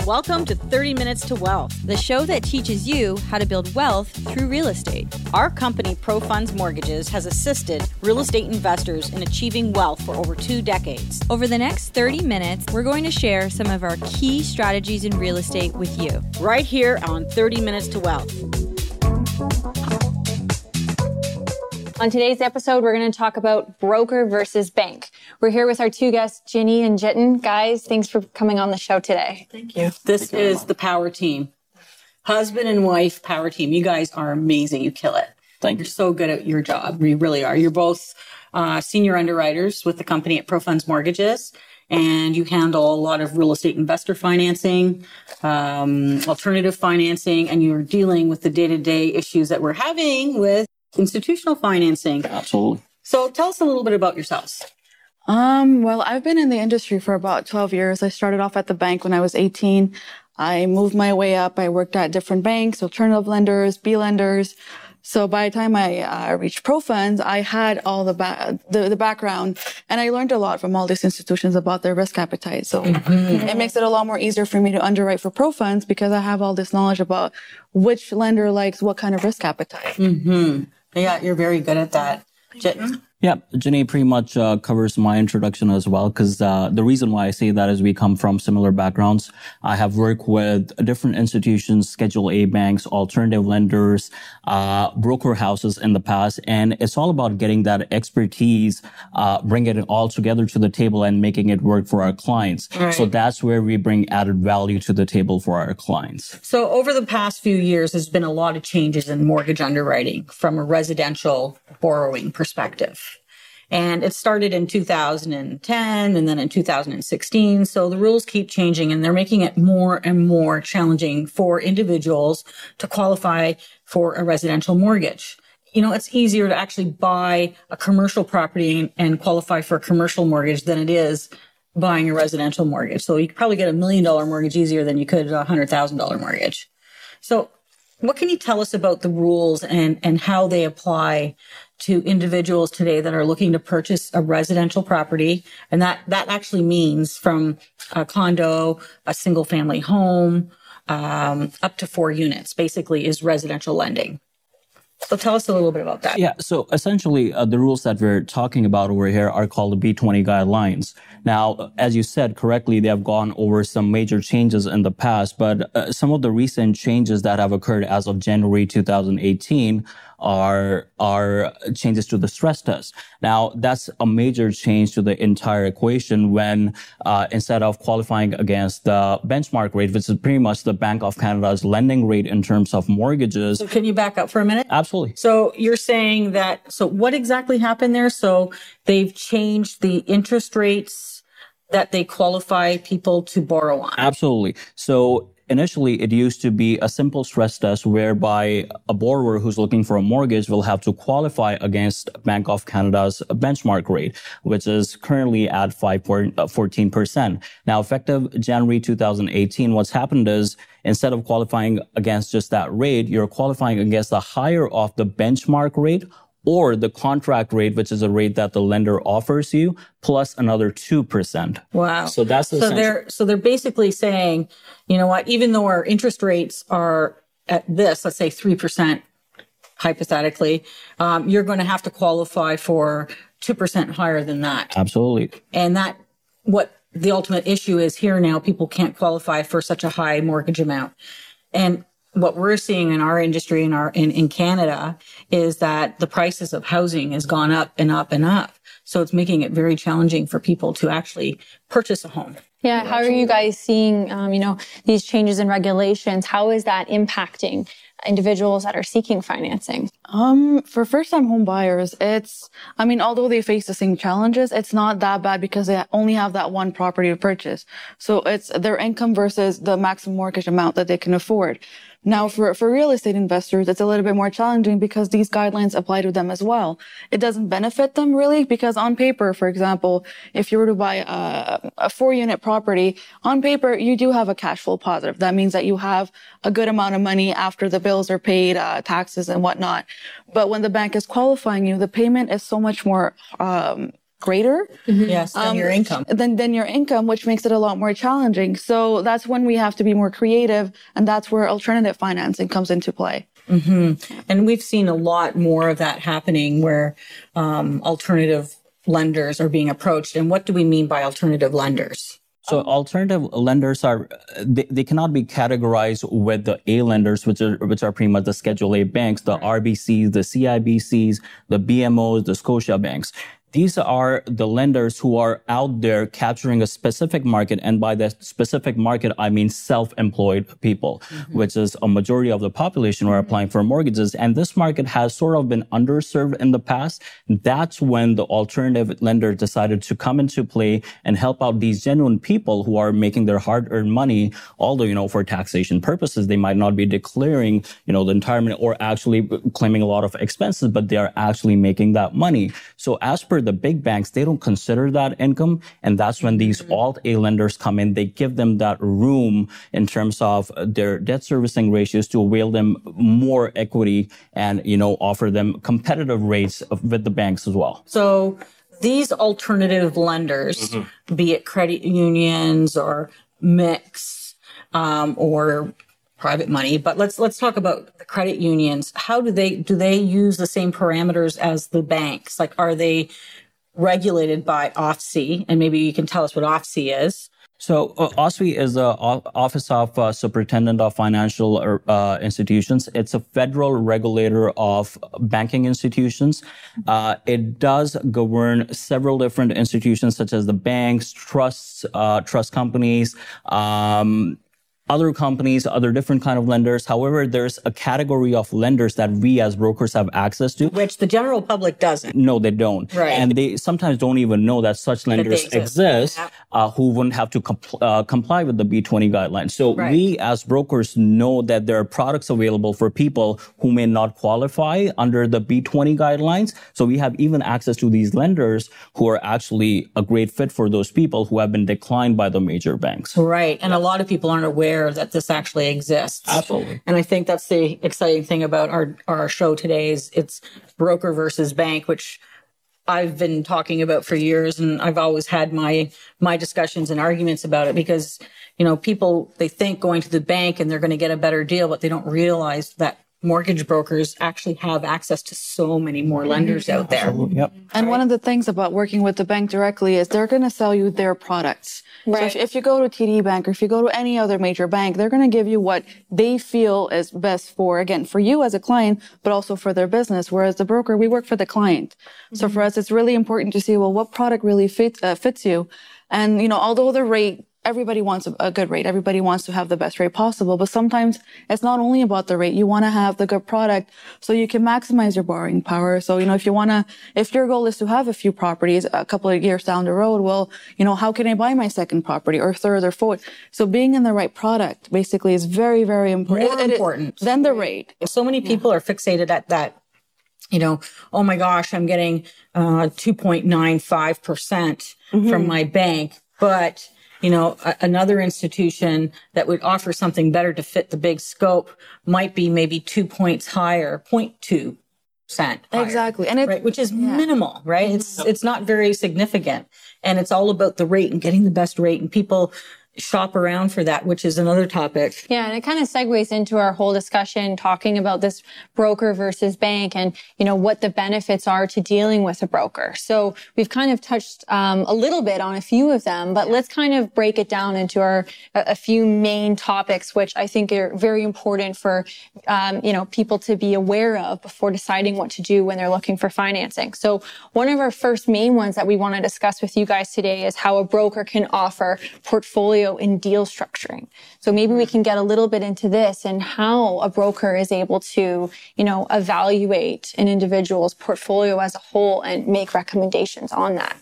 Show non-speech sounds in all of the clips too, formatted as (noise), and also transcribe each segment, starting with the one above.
Welcome to 30 Minutes to Wealth, the show that teaches you how to build wealth through real estate. Our company, ProFunds Mortgages, has assisted real estate investors in achieving wealth for over two decades. Over the next 30 minutes, we're going to share some of our key strategies in real estate with you. Right here on 30 Minutes to Wealth. On today's episode, we're going to talk about broker versus bank. We're here with our two guests, Ginny and Jiten. Guys, thanks for coming on the show today. Thank you. This Thank is the power team. Husband and wife power team. You guys are amazing. You kill it. Thank You're so good at your job. You really are. You're both uh, senior underwriters with the company at ProFunds Mortgages and you handle a lot of real estate investor financing, um, alternative financing, and you're dealing with the day to day issues that we're having with institutional financing. Absolutely. So tell us a little bit about yourselves. Um, well, I've been in the industry for about 12 years. I started off at the bank when I was 18. I moved my way up. I worked at different banks, alternative lenders, B lenders. So by the time I uh, reached ProFunds, I had all the, ba- the, the background, and I learned a lot from all these institutions about their risk appetite. So mm-hmm. it makes it a lot more easier for me to underwrite for ProFunds because I have all this knowledge about which lender likes what kind of risk appetite. Mm-hmm. Yeah, you're very good at that. Yeah, Ginny pretty much uh, covers my introduction as well, because uh, the reason why I say that is we come from similar backgrounds. I have worked with different institutions, Schedule A banks, alternative lenders, uh, broker houses in the past, and it's all about getting that expertise, uh, bringing it all together to the table and making it work for our clients. Right. So that's where we bring added value to the table for our clients. So over the past few years, there's been a lot of changes in mortgage underwriting from a residential borrowing perspective. And it started in 2010 and then in 2016. So the rules keep changing and they're making it more and more challenging for individuals to qualify for a residential mortgage. You know, it's easier to actually buy a commercial property and qualify for a commercial mortgage than it is buying a residential mortgage. So you could probably get a million dollar mortgage easier than you could a hundred thousand dollar mortgage. So what can you tell us about the rules and, and how they apply to individuals today that are looking to purchase a residential property. And that, that actually means from a condo, a single family home, um, up to four units basically is residential lending. So tell us a little bit about that. Yeah. So essentially, uh, the rules that we're talking about over here are called the B20 guidelines. Now, as you said correctly, they have gone over some major changes in the past, but uh, some of the recent changes that have occurred as of January 2018 are are changes to the stress test. Now, that's a major change to the entire equation when uh, instead of qualifying against the benchmark rate, which is pretty much the Bank of Canada's lending rate in terms of mortgages. So can you back up for a minute? Absolutely. So you're saying that so what exactly happened there? So they've changed the interest rates that they qualify people to borrow on. Absolutely. So initially it used to be a simple stress test whereby a borrower who's looking for a mortgage will have to qualify against Bank of Canada's benchmark rate, which is currently at 5.14%. Uh, now, effective January 2018, what's happened is instead of qualifying against just that rate, you're qualifying against the higher of the benchmark rate or the contract rate, which is a rate that the lender offers you, plus another 2%. Wow. So that's the so they're, so they're basically saying, you know what, even though our interest rates are at this, let's say 3%, hypothetically, um, you're going to have to qualify for 2% higher than that. Absolutely. And that, what the ultimate issue is here now, people can't qualify for such a high mortgage amount. And what we're seeing in our industry in our in, in Canada is that the prices of housing has gone up and up and up. So it's making it very challenging for people to actually purchase a home. Yeah. How are you guys seeing, um, you know, these changes in regulations? How is that impacting individuals that are seeking financing? Um, for first time home buyers, it's, I mean, although they face the same challenges, it's not that bad because they only have that one property to purchase. So it's their income versus the maximum mortgage amount that they can afford. Now, for, for real estate investors, it's a little bit more challenging because these guidelines apply to them as well. It doesn't benefit them really because on paper, for example, if you were to buy a, a four unit property, on paper, you do have a cash flow positive. That means that you have a good amount of money after the bills are paid, uh, taxes and whatnot. But when the bank is qualifying you, the payment is so much more, um, greater mm-hmm. Yes, than um, your income. than, than your income, which makes it a lot more challenging. So that's when we have to be more creative. And that's where alternative financing comes into play. Mm-hmm. And we've seen a lot more of that happening where um, alternative lenders are being approached. And what do we mean by alternative lenders? So alternative lenders are they, they cannot be categorized with the A lenders, which are which are pretty much the Schedule A banks, the RBCs, the CIBCs, the BMOs, the Scotia banks. These are the lenders who are out there capturing a specific market. And by that specific market, I mean self-employed people, mm-hmm. which is a majority of the population who are mm-hmm. applying for mortgages. And this market has sort of been underserved in the past. That's when the alternative lender decided to come into play and help out these genuine people who are making their hard-earned money. Although, you know, for taxation purposes, they might not be declaring, you know, the entire money or actually claiming a lot of expenses, but they are actually making that money. So as per the big banks, they don't consider that income. And that's when these alt A lenders come in. They give them that room in terms of their debt servicing ratios to avail them more equity and, you know, offer them competitive rates with the banks as well. So these alternative lenders, be it credit unions or MICs um, or private money, but let's let's talk about the credit unions. How do they do they use the same parameters as the banks? Like, are they regulated by OSFI? And maybe you can tell us what OSFI is. So uh, OSFI is the Office of uh, Superintendent of Financial uh, Institutions. It's a federal regulator of banking institutions. Uh, it does govern several different institutions such as the banks, trusts, uh, trust companies, um, other companies, other different kind of lenders. However, there's a category of lenders that we as brokers have access to. Which the general public doesn't. No, they don't. Right. And they sometimes don't even know that such lenders exist. exist, Yeah. uh, who wouldn't have to compl- uh, comply with the B20 guidelines. So Right. we as brokers know that there are products available for people who may not qualify under the B20 guidelines. So we have even access to these lenders who are actually a great fit for those people who have been declined by the major banks. Right. And a lot of people aren't aware that this actually exists. Absolutely. And I think that's the exciting thing about our, our show today is it's broker versus bank, which I've been talking about for years. And I've always had my, my discussions and arguments about it because, you know, people, they think going to the bank and they're going to get a better deal, but they don't realize that mortgage brokers actually have access to so many more lenders out there. Yep. And one of the things about working with the bank directly is they're going to sell you their products. So Right. if, if you go to TD Bank or if you go to any other major bank, they're going to give you what they feel is best for, again, for you as a client, but also for their business. Whereas the broker, we work for the client. So for us, it's really important to see, well, what product really fits, uh, fits you. And, you know, although the rate, everybody wants a, good rate. Everybody wants to have the best rate possible. But sometimes it's not only about the rate. You want to have the good product so you can maximize your borrowing power. So, you know, if you want to, if your goal is to have a few properties a couple of years down the road, well, you know, how can I buy my second property or third or fourth? So being in the right product basically is very, very important. More It- it- important. than the rate. So many people are fixated at that. You know, oh my gosh, I'm getting uh, 2.95% from my bank. But, you know, a- another institution that would offer something better to fit the big scope might be maybe two points higher, 0.2 percent. Exactly. And it, Right, which is minimal, right? Mm-hmm. It's it's not very significant, and it's all about the rate and getting the best rate. And people shop around for that, which is another topic. Yeah, and it kind of segues into our whole discussion talking about this broker versus bank and, you know, what the benefits are to dealing with a broker. So we've kind of touched um, a little bit on a few of them, but let's kind of break it down into our a, few main topics, which I think are very important for, um, you know, people to be aware of before deciding what to do when they're looking for financing. So one of our first main ones that we want to discuss with you guys today is how a broker can offer portfolio and deal structuring. So maybe we mm. can get a little bit into this and how a broker is able to, you know, evaluate an individual's portfolio as a whole and make recommendations on that.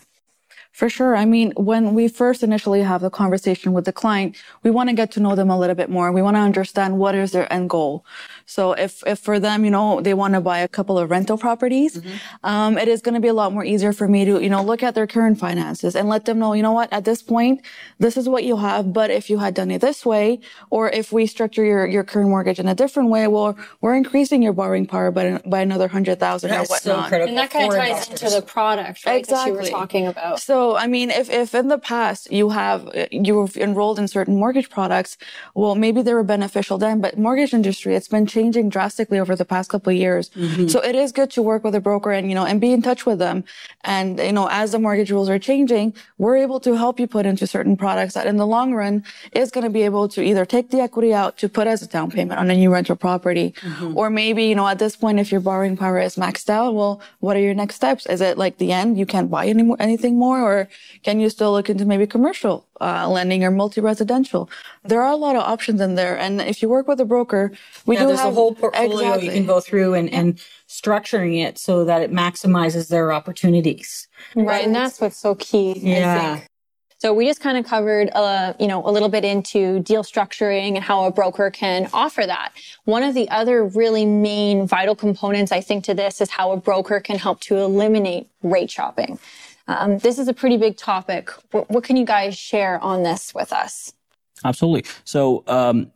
For sure. I mean, when we first initially have the conversation with the client, we want to get to know them a little bit more. We want to understand what is their end goal. So if, if for them, you know, they want to buy a couple of rental properties, mm-hmm. um, it is going to be a lot more easier for me to, you know, look at their current finances and let them know, you know what, at this point, this is what you have. But if you had done it this way, or if we structure your, your current mortgage in a different way, well, we're increasing your borrowing power by, by another hundred thousand or whatnot. So and that kind of ties investors. into the product, right? Exactly. That you were talking about. So, I mean, if, if in the past you have, you've enrolled in certain mortgage products, well, maybe they were beneficial then, but mortgage industry, it's been changing drastically over the past couple of years. Mm-hmm. So it is good to work with a broker and, you know, and be in touch with them. And, you know, as the mortgage rules are changing, we're able to help you put into certain products that in the long run is going to be able to either take the equity out to put as a down payment on a new rental property. Mm-hmm. Or maybe, you know, at this point, if your borrowing power is maxed out, well, what are your next steps? Is it like the end? You can't buy any more, anything more? Or can you still look into maybe commercial uh, lending or multi-residential. There are a lot of options in there, and if you work with a broker, we yeah, do there's have a whole portfolio exactly. you can go through and, and structuring it so that it maximizes their opportunities. Right, right. and that's what's so key. Yeah. So we just kind of covered, uh, you know, a little bit into deal structuring and how a broker can offer that. One of the other really main vital components, I think, to this is how a broker can help to eliminate rate shopping. Um, this is a pretty big topic. What, what, can you guys share on this with us? Absolutely. So, um,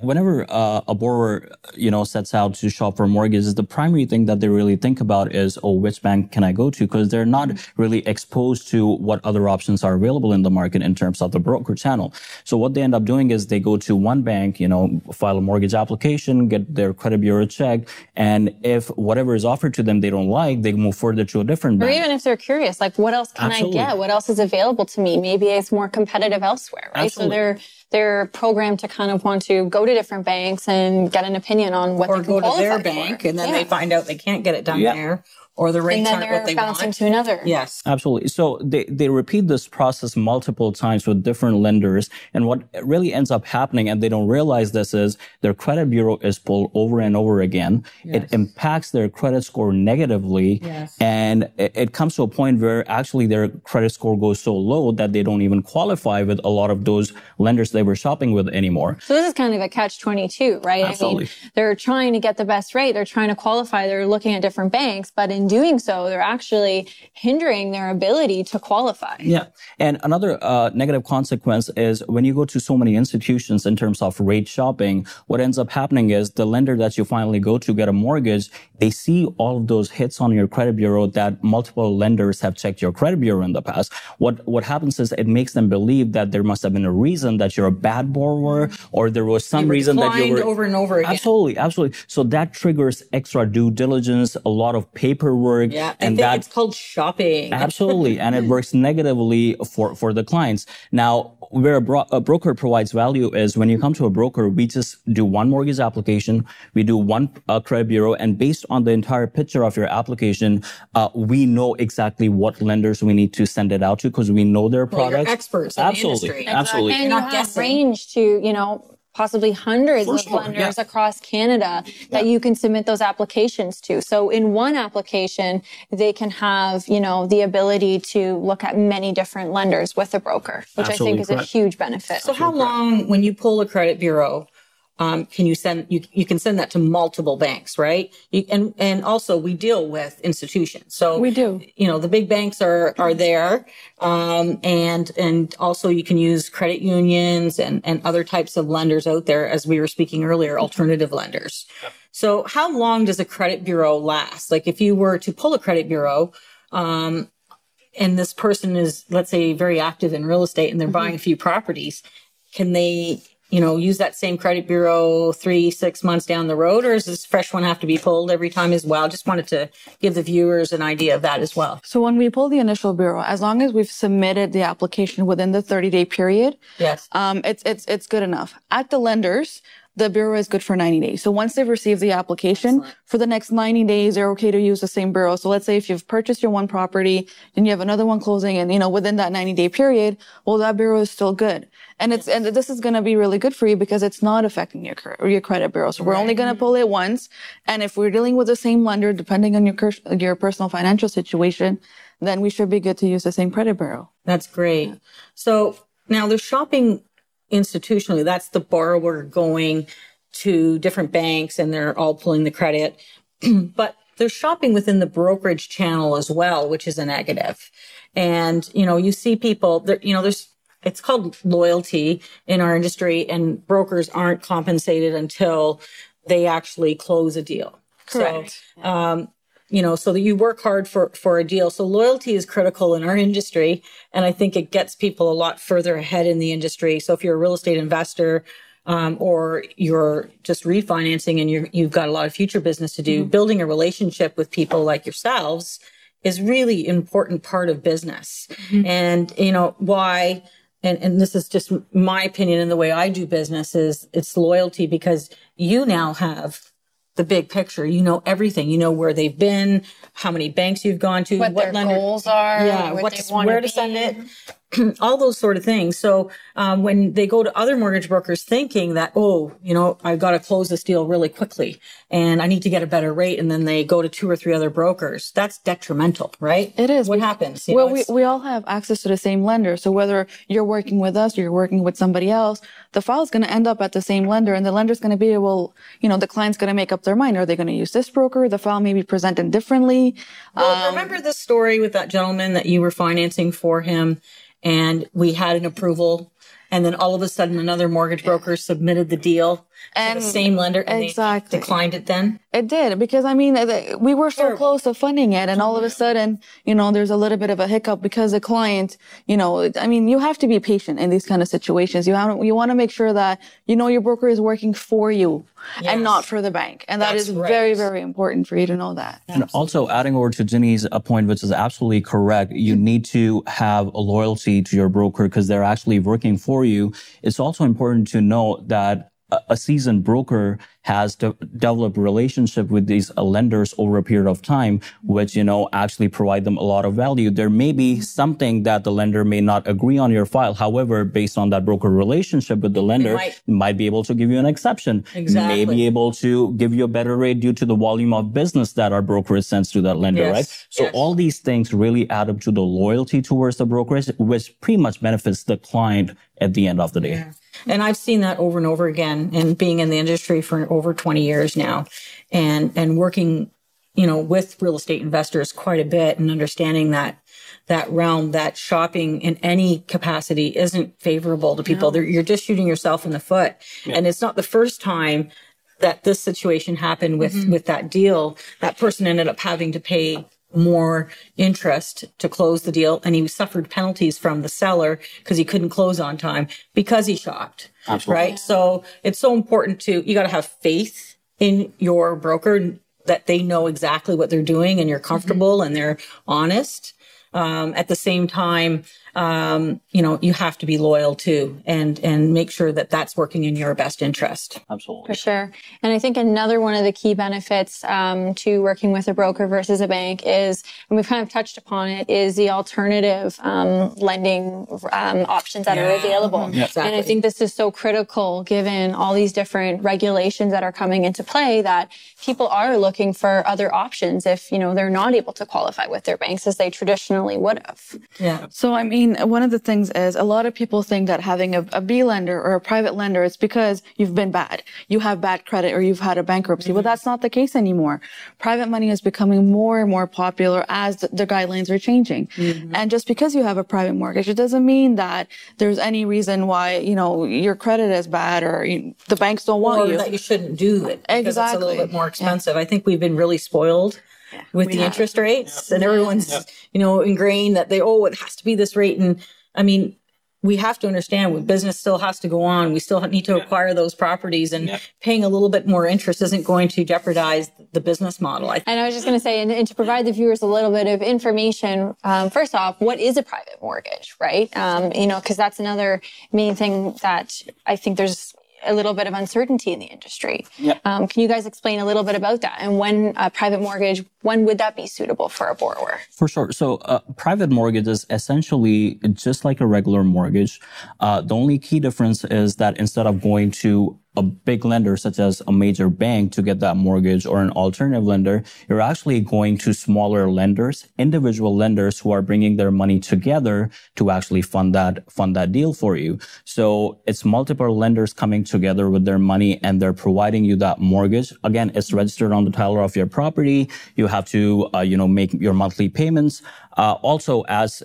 whenever uh, a borrower, you know, sets out to shop for mortgages, the primary thing that they really think about is, oh, which bank can I go to? Because they're not really exposed to what other options are available in the market in terms of the broker channel. So what they end up doing is they go to one bank, you know, file a mortgage application, get their credit bureau checked, and if whatever is offered to them they don't like, they move further to a different bank. Or even if they're curious, like, what else can Absolutely. I get? What else is available to me? Maybe it's more competitive elsewhere, right? Absolutely. So they're they're programmed to kind of want to go to different banks and get an opinion on what or they can go to their bank and then yeah. they find out they can't get it done yeah. there or the rates aren't what they want. into another. Yes. Absolutely. So they, they repeat this process multiple times with different lenders. And what really ends up happening, and they don't realize this is their credit bureau is pulled over and over again. Yes. It impacts their credit score negatively. Yes. And it, it comes to a point where actually their credit score goes so low that they don't even qualify with a lot of those lenders they were shopping with anymore. So this is kind of a catch 22, right? Absolutely. I mean, they're trying to get the best rate. They're trying to qualify. They're looking at different banks, but in doing so, they're actually hindering their ability to qualify. Yeah. And another uh, negative consequence is when you go to so many institutions in terms of rate shopping, what ends up happening is the lender that you finally go to get a mortgage, they see all of those hits on your credit bureau that multiple lenders have checked your credit bureau in the past. What, what happens is it makes them believe that there must have been a reason that you're a bad borrower or there was some reason that you were over and over again. Absolutely. Absolutely. So that triggers extra due diligence, a lot of paperwork work. Yeah, and that, it's called shopping. (laughs) absolutely, and it works negatively for for the clients. Now, where a, bro- a, broker provides value is when you come to a broker, we just do one mortgage application, we do one uh, credit bureau, and based on the entire picture of your application, uh, we know exactly what lenders we need to send it out to because we know their well, products. experts, absolutely, absolutely, and you have range to you know possibly hundreds For of lenders yeah. across Canada that yeah. you can submit those applications to. So in one application, they can have, you know, the ability to look at many different lenders with a broker, which Absolutely I think is correct. a huge benefit. So how long, when you pull a credit bureau, um, can you send you you can send that to multiple banks, right? You, and and also we deal with institutions, so we do. You know, the big banks are are there, um, and and also you can use credit unions and and other types of lenders out there, as we were speaking earlier, alternative lenders. So, how long does a credit bureau last? Like, if you were to pull a credit bureau, um, and this person is, let's say, very active in real estate, and they're mm-hmm. buying a few properties, can they you know, use that same credit bureau three, six months down the road, or does this fresh one have to be pulled every time as well? Just wanted to give the viewers an idea of that as well. So when we pull the initial bureau, as long as we've submitted the application within the 30 day period, yes, um, it's it's it's good enough. At the lenders, the bureau is good for 90 days. So once they've received the application Excellent. for the next 90 days, they're okay to use the same bureau. So let's say if you've purchased your one property and you have another one closing and, you know, within that 90 day period, well, that bureau is still good. And it's, and this is going to be really good for you because it's not affecting your, your credit bureau. So we're right. only going to pull it once. And if we're dealing with the same lender, depending on your, your personal financial situation, then we should be good to use the same credit bureau. That's great. So now the shopping institutionally, that's the borrower going to different banks and they're all pulling the credit. (clears throat) but they're shopping within the brokerage channel as well, which is a negative. And, you know, you see people there, you know, there's, it's called loyalty in our industry and brokers aren't compensated until they actually close a deal. Correct. So, um, you know, so that you work hard for, for a deal. So loyalty is critical in our industry. And I think it gets people a lot further ahead in the industry. So if you're a real estate investor, um, or you're just refinancing and you you've got a lot of future business to do, mm-hmm. building a relationship with people like yourselves is really important part of business. Mm-hmm. And, you know, why, and, and this is just my opinion and the way I do business is it's loyalty because you now have the big picture. You know everything. You know where they've been, how many banks you've gone to, what, what their lender, goals are, yeah, what's, where to, to send it. (clears throat) all those sort of things. So um, when they go to other mortgage brokers thinking that, oh, you know, I've got to close this deal really quickly and I need to get a better rate, and then they go to two or three other brokers, that's detrimental, right? It is. What happens? You well, know, we, we all have access to the same lender. So whether you're working with us or you're working with somebody else, the file is going to end up at the same lender and the lender's going to be able, you know, the client's going to make up their mind. Are they going to use this broker? The file may be presented differently. Well, um, remember the story with that gentleman that you were financing for him? And we had an approval. And then all of a sudden, another mortgage broker submitted the deal and the same lender and exactly. declined it then? It did because I mean we were so close to funding it and all of a sudden, you know, there's a little bit of a hiccup because the client, you know, I mean, you have to be patient in these kind of situations. You have you want to make sure that you know your broker is working for you yes. and not for the bank. And that That's is right. very very important for you to know that. And also adding over to Ginny's point which is absolutely correct, you need to have a loyalty to your broker because they're actually working for you. It's also important to note that a seasoned broker has de- developed relationship with these lenders over a period of time, which, you know, actually provide them a lot of value. There may be something that the lender may not agree on your file. However, based on that broker relationship with the lender, might, might, be able to give you an exception. Exactly. May be able to give you a better rate due to the volume of business that our brokerage sends to that lender, yes. right? So yes. all these things really add up to the loyalty towards the brokerage, which pretty much benefits the client at the end of the day. Yeah. And I've seen that over and over again and being in the industry for over 20 years now and, and working, you know, with real estate investors quite a bit and understanding that that realm that shopping in any capacity isn't favorable to people. No. You're just shooting yourself in the foot. Yeah. And it's not the first time that this situation happened with, mm-hmm. with that deal. That person ended up having to pay more interest to close the deal and he suffered penalties from the seller because he couldn't close on time because he shopped. Absolutely. Right. So it's so important to, you got to have faith in your broker that they know exactly what they're doing and you're comfortable mm-hmm. and they're honest. Um, at the same time, um, you know, you have to be loyal to and, and make sure that that's working in your best interest. Absolutely. For sure. And I think another one of the key benefits, um, to working with a broker versus a bank is, and we've kind of touched upon it, is the alternative, um, lending, um, options that yeah. are available. Yeah. Exactly. And I think this is so critical given all these different regulations that are coming into play that people are looking for other options if, you know, they're not able to qualify with their banks as they traditionally would have. Yeah. So I mean, mean, one of the things is a lot of people think that having a, a B lender or a private lender, it's because you've been bad. You have bad credit or you've had a bankruptcy. Mm-hmm. Well, that's not the case anymore. Private money is becoming more and more popular as the, the guidelines are changing. Mm-hmm. And just because you have a private mortgage, it doesn't mean that there's any reason why, you know, your credit is bad or you, the banks don't want or you. that you shouldn't do it. Exactly. It's a little bit more expensive. Yeah. I think we've been really spoiled yeah, (laughs) with the have. interest rates and everyone's, you know, ingrained that they, oh, it has to be this rate. And I mean, we have to understand business still has to go on. We still need to acquire those properties and paying a little bit more interest isn't going to jeopardize the business model. I and I was just going to say, and, and, to provide the viewers a little bit of information, um, first off, what is a private mortgage, right? Um, you know, because that's another main thing that I think there's a little bit of uncertainty in the industry. Yep. Um, can you guys explain a little bit about that and when a private mortgage, when would that be suitable for a borrower? For sure. So, uh, private mortgage is essentially just like a regular mortgage. Uh, the only key difference is that instead of going to a big lender such as a major bank to get that mortgage or an alternative lender, you're actually going to smaller lenders, individual lenders who are bringing their money together to actually fund that, fund that deal for you. So it's multiple lenders coming together with their money and they're providing you that mortgage. Again, it's registered on the title of your property. You have to, uh, you know, make your monthly payments. Uh, also as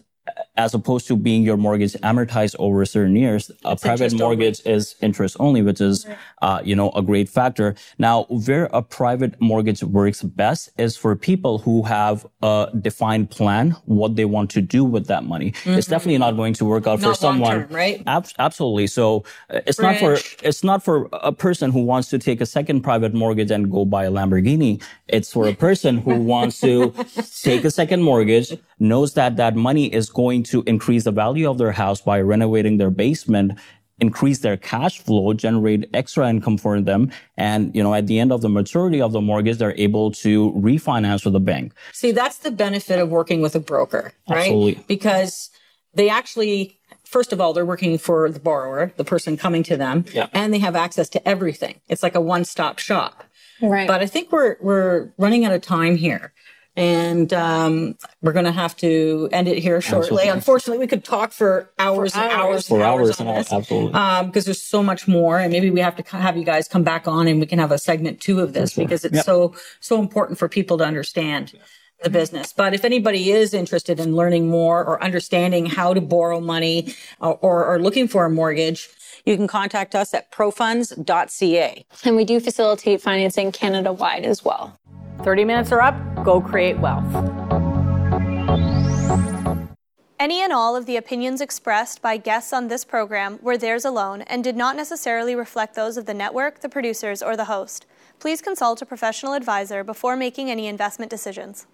as opposed to being your mortgage amortized over certain years, a private mortgage is interest only, which is, uh, you know, a great factor. Now, where a private mortgage works best is for people who have a defined plan, what they want to do with that money. It's definitely not going to work out for Mm-hmm. Someone. long-term, right? Ab- absolutely. So uh, it's not for, it's not for a person who wants to take a second private mortgage and go buy a Lamborghini. It's for a person who wants to (laughs) take a second mortgage, knows that that money is going to increase the value of their house by renovating their basement, increase their cash flow, generate extra income for them. And, you know, at the end of the maturity of the mortgage, they're able to refinance with the bank. See, that's the benefit of working with a broker, right? Absolutely. Because they actually, first of all, they're working for the borrower, the person coming to them, Yeah. and they have access to everything. It's like a one-stop shop. Right. But I think we're we're running out of time here. And um, we're going to have to end it here shortly. Absolutely. Unfortunately, we could talk for hours and hours For and hours, hours on this. absolutely. Um, because there's so much more, and maybe we have to have you guys come back on, and we can have a segment two of this because it's Yep. so so important for people to understand the business. But if anybody is interested in learning more or understanding how to borrow money or, or, or looking for a mortgage, you can contact us at profunds.ca. and we do facilitate financing Canada wide as well. 30 minutes are up. Go create wealth. Any and all of the opinions expressed by guests on this program were theirs alone and did not necessarily reflect those of the network, the producers, or the host. Please consult a professional advisor before making any investment decisions.